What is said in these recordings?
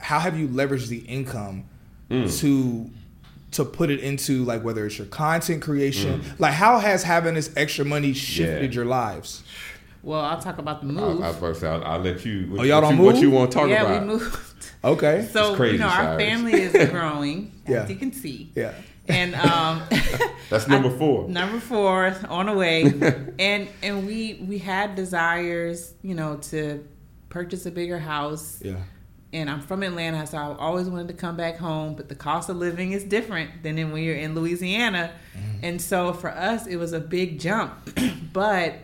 How have you leveraged the income to to put it into like whether it's your content creation? Like how has having this extra money shifted Yeah. your lives? Well, I'll talk about the I, move. I was about to say, I'll, I'll let you. What, Oh, y'all what don't you, What you want to talk yeah, about? we moved. Okay. So It's crazy, you know, our family is growing, Yeah. as you can see. Yeah. And um, That's number four. number four on the way, and and we we had desires, you know, to purchase a bigger house. Yeah. And I'm from Atlanta, so I always wanted to come back home. But the cost of living is different than when you're in Louisiana, mm-hmm. and so for us, it was a big jump. but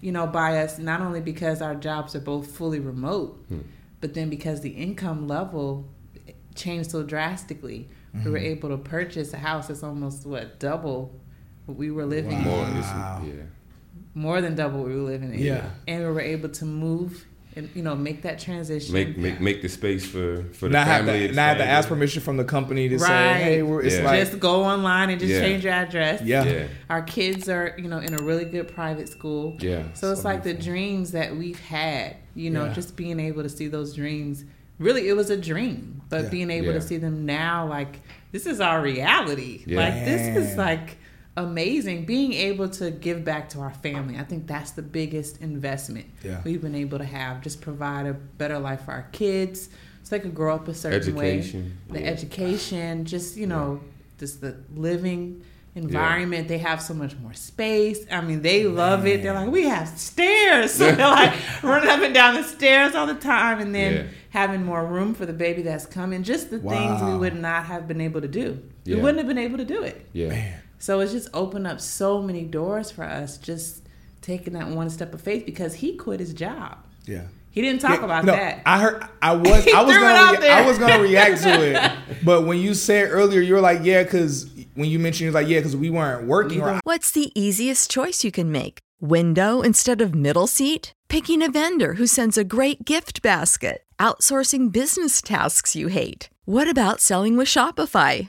you know, by us not only because our jobs are both fully remote, hmm. but then because the income level changed so drastically, we were mm-hmm. able to purchase a house that's almost what double what we were living in More, yeah. more than double what we were living in. Yeah. And we were able to move and you know make that transition. Make make make the space for for the Not have family. to not have to ask permission from the company to say, Right. hey, we're, it's Yeah. like just go online and just Yeah. change your address. yeah. Yeah, Our kids are, you know, in a really good private school. yeah. So it's So like the dreams that we've had, you know, Yeah. just being able to see those dreams. Really, it was a dream, but Yeah. being able Yeah. to see them now, like this is our reality. Yeah. Like this is like amazing. Being able to give back to our family, I think that's the biggest investment Yeah. we've been able to have. Just provide a better life for our kids, so they can grow up a certain Education. way. The Yeah. education, just you know, just the living environment. They have so much more space. I mean, they love it. They're like, we have stairs. So they're like running up and down the stairs all the time, and then Yeah. having more room for the baby that's coming. Just the things we would not have been able to do. We wouldn't have been able to do it. Yeah. Man. So it's just opened up so many doors for us. Just taking that one step of faith because he quit his job. Yeah. He didn't talk Yeah, about no, that. I heard. I was. He I was gonna. out Re- there. I was gonna react to it, but when you said earlier, you were like, "Yeah," because when you mentioned, you was like, "Yeah," because we weren't working. Neither- Or, What's the easiest choice you can make? Window instead of middle seat? Picking a vendor who sends a great gift basket? Outsourcing business tasks you hate? What about selling with Shopify?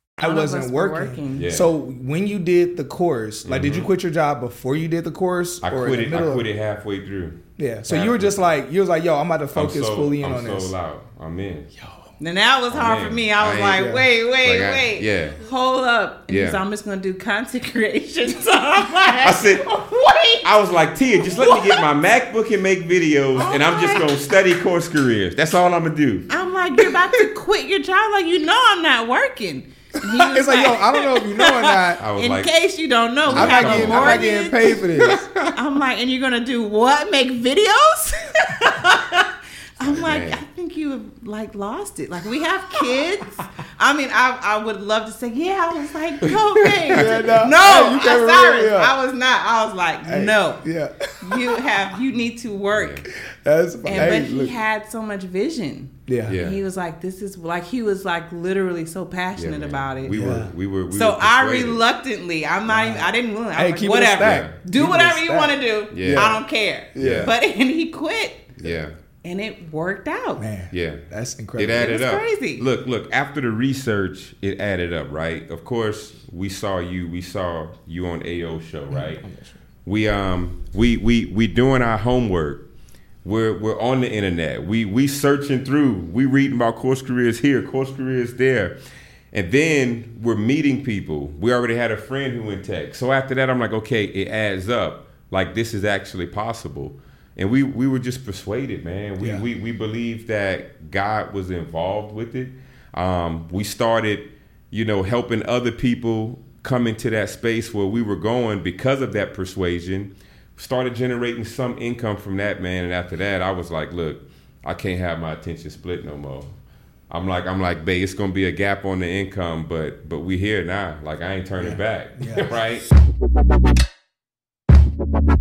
I wasn't working. working. Yeah. So when you did the course, like, did you mm-hmm. quit your job before you did the course? I or quit it. I quit it halfway through. Yeah. So you were just like, you was like, yo, I'm about to focus so, fully in I'm on this. sold out. I'm in. Yo. And that was hard man. for me. I was I like, yeah. wait, wait, Like, I- wait. yeah. Hold up. And Yeah. he's, I'm just going to do content creation. So I'm like, I said, wait. I was like, Tia, just let me get my MacBook and make videos, oh and I'm just gonna study course careers. That's all I'm gonna do. I'm like, you're about to quit your job. Like, you know I'm not working. And he It's like, yo, I don't know if you know or not. I was in like, case you don't know, we I'm have not, a getting, I'm not mortgage. getting paid for this. I'm like, and you're gonna do what? Make videos? I'm like, Man. I think you have like lost it. Like we have kids. I mean, I I would love to say, yeah. I was like, go okay. Yeah, no. no, Hey, I, can't Cyrus, really, yeah. I was not. I was like, Hey, no. Yeah. You have you need to work. That's And hey, but he look. had so much vision. Yeah. Yeah. He was like, this is like he was like literally so passionate man. about it. We Yeah. were, we were. We So were I reluctantly, I'm not even, I didn't, want. I Hey, was like, keep whatever. Do Keep whatever you want to do. Yeah. I don't care. Yeah. But, and he quit Yeah, and it worked out. Man. yeah. That's incredible. It incredible. added was up. crazy. Look, look. After the research, it added up, right? Of course, we saw you. We saw you on AO show, Mm-hmm. right? We um we we we doing our homework. We're we're on the internet. We we searching through. We reading about course careers here, course careers there. And then we're meeting people. We already had a friend who went tech. So after that, I'm like, okay, it adds up. Like this is actually possible. And we we were just persuaded, man. We Yeah. we we believed that God was involved with it. Um, we started, you know, helping other people come into that space where we were going because of that persuasion. Started generating some income from that, man. And after that, I was like, look, I can't have my attention split no more. I'm like, I'm like, babe, it's gonna be a gap on the income, but but we here now. Like I ain't turning back, Yeah. right?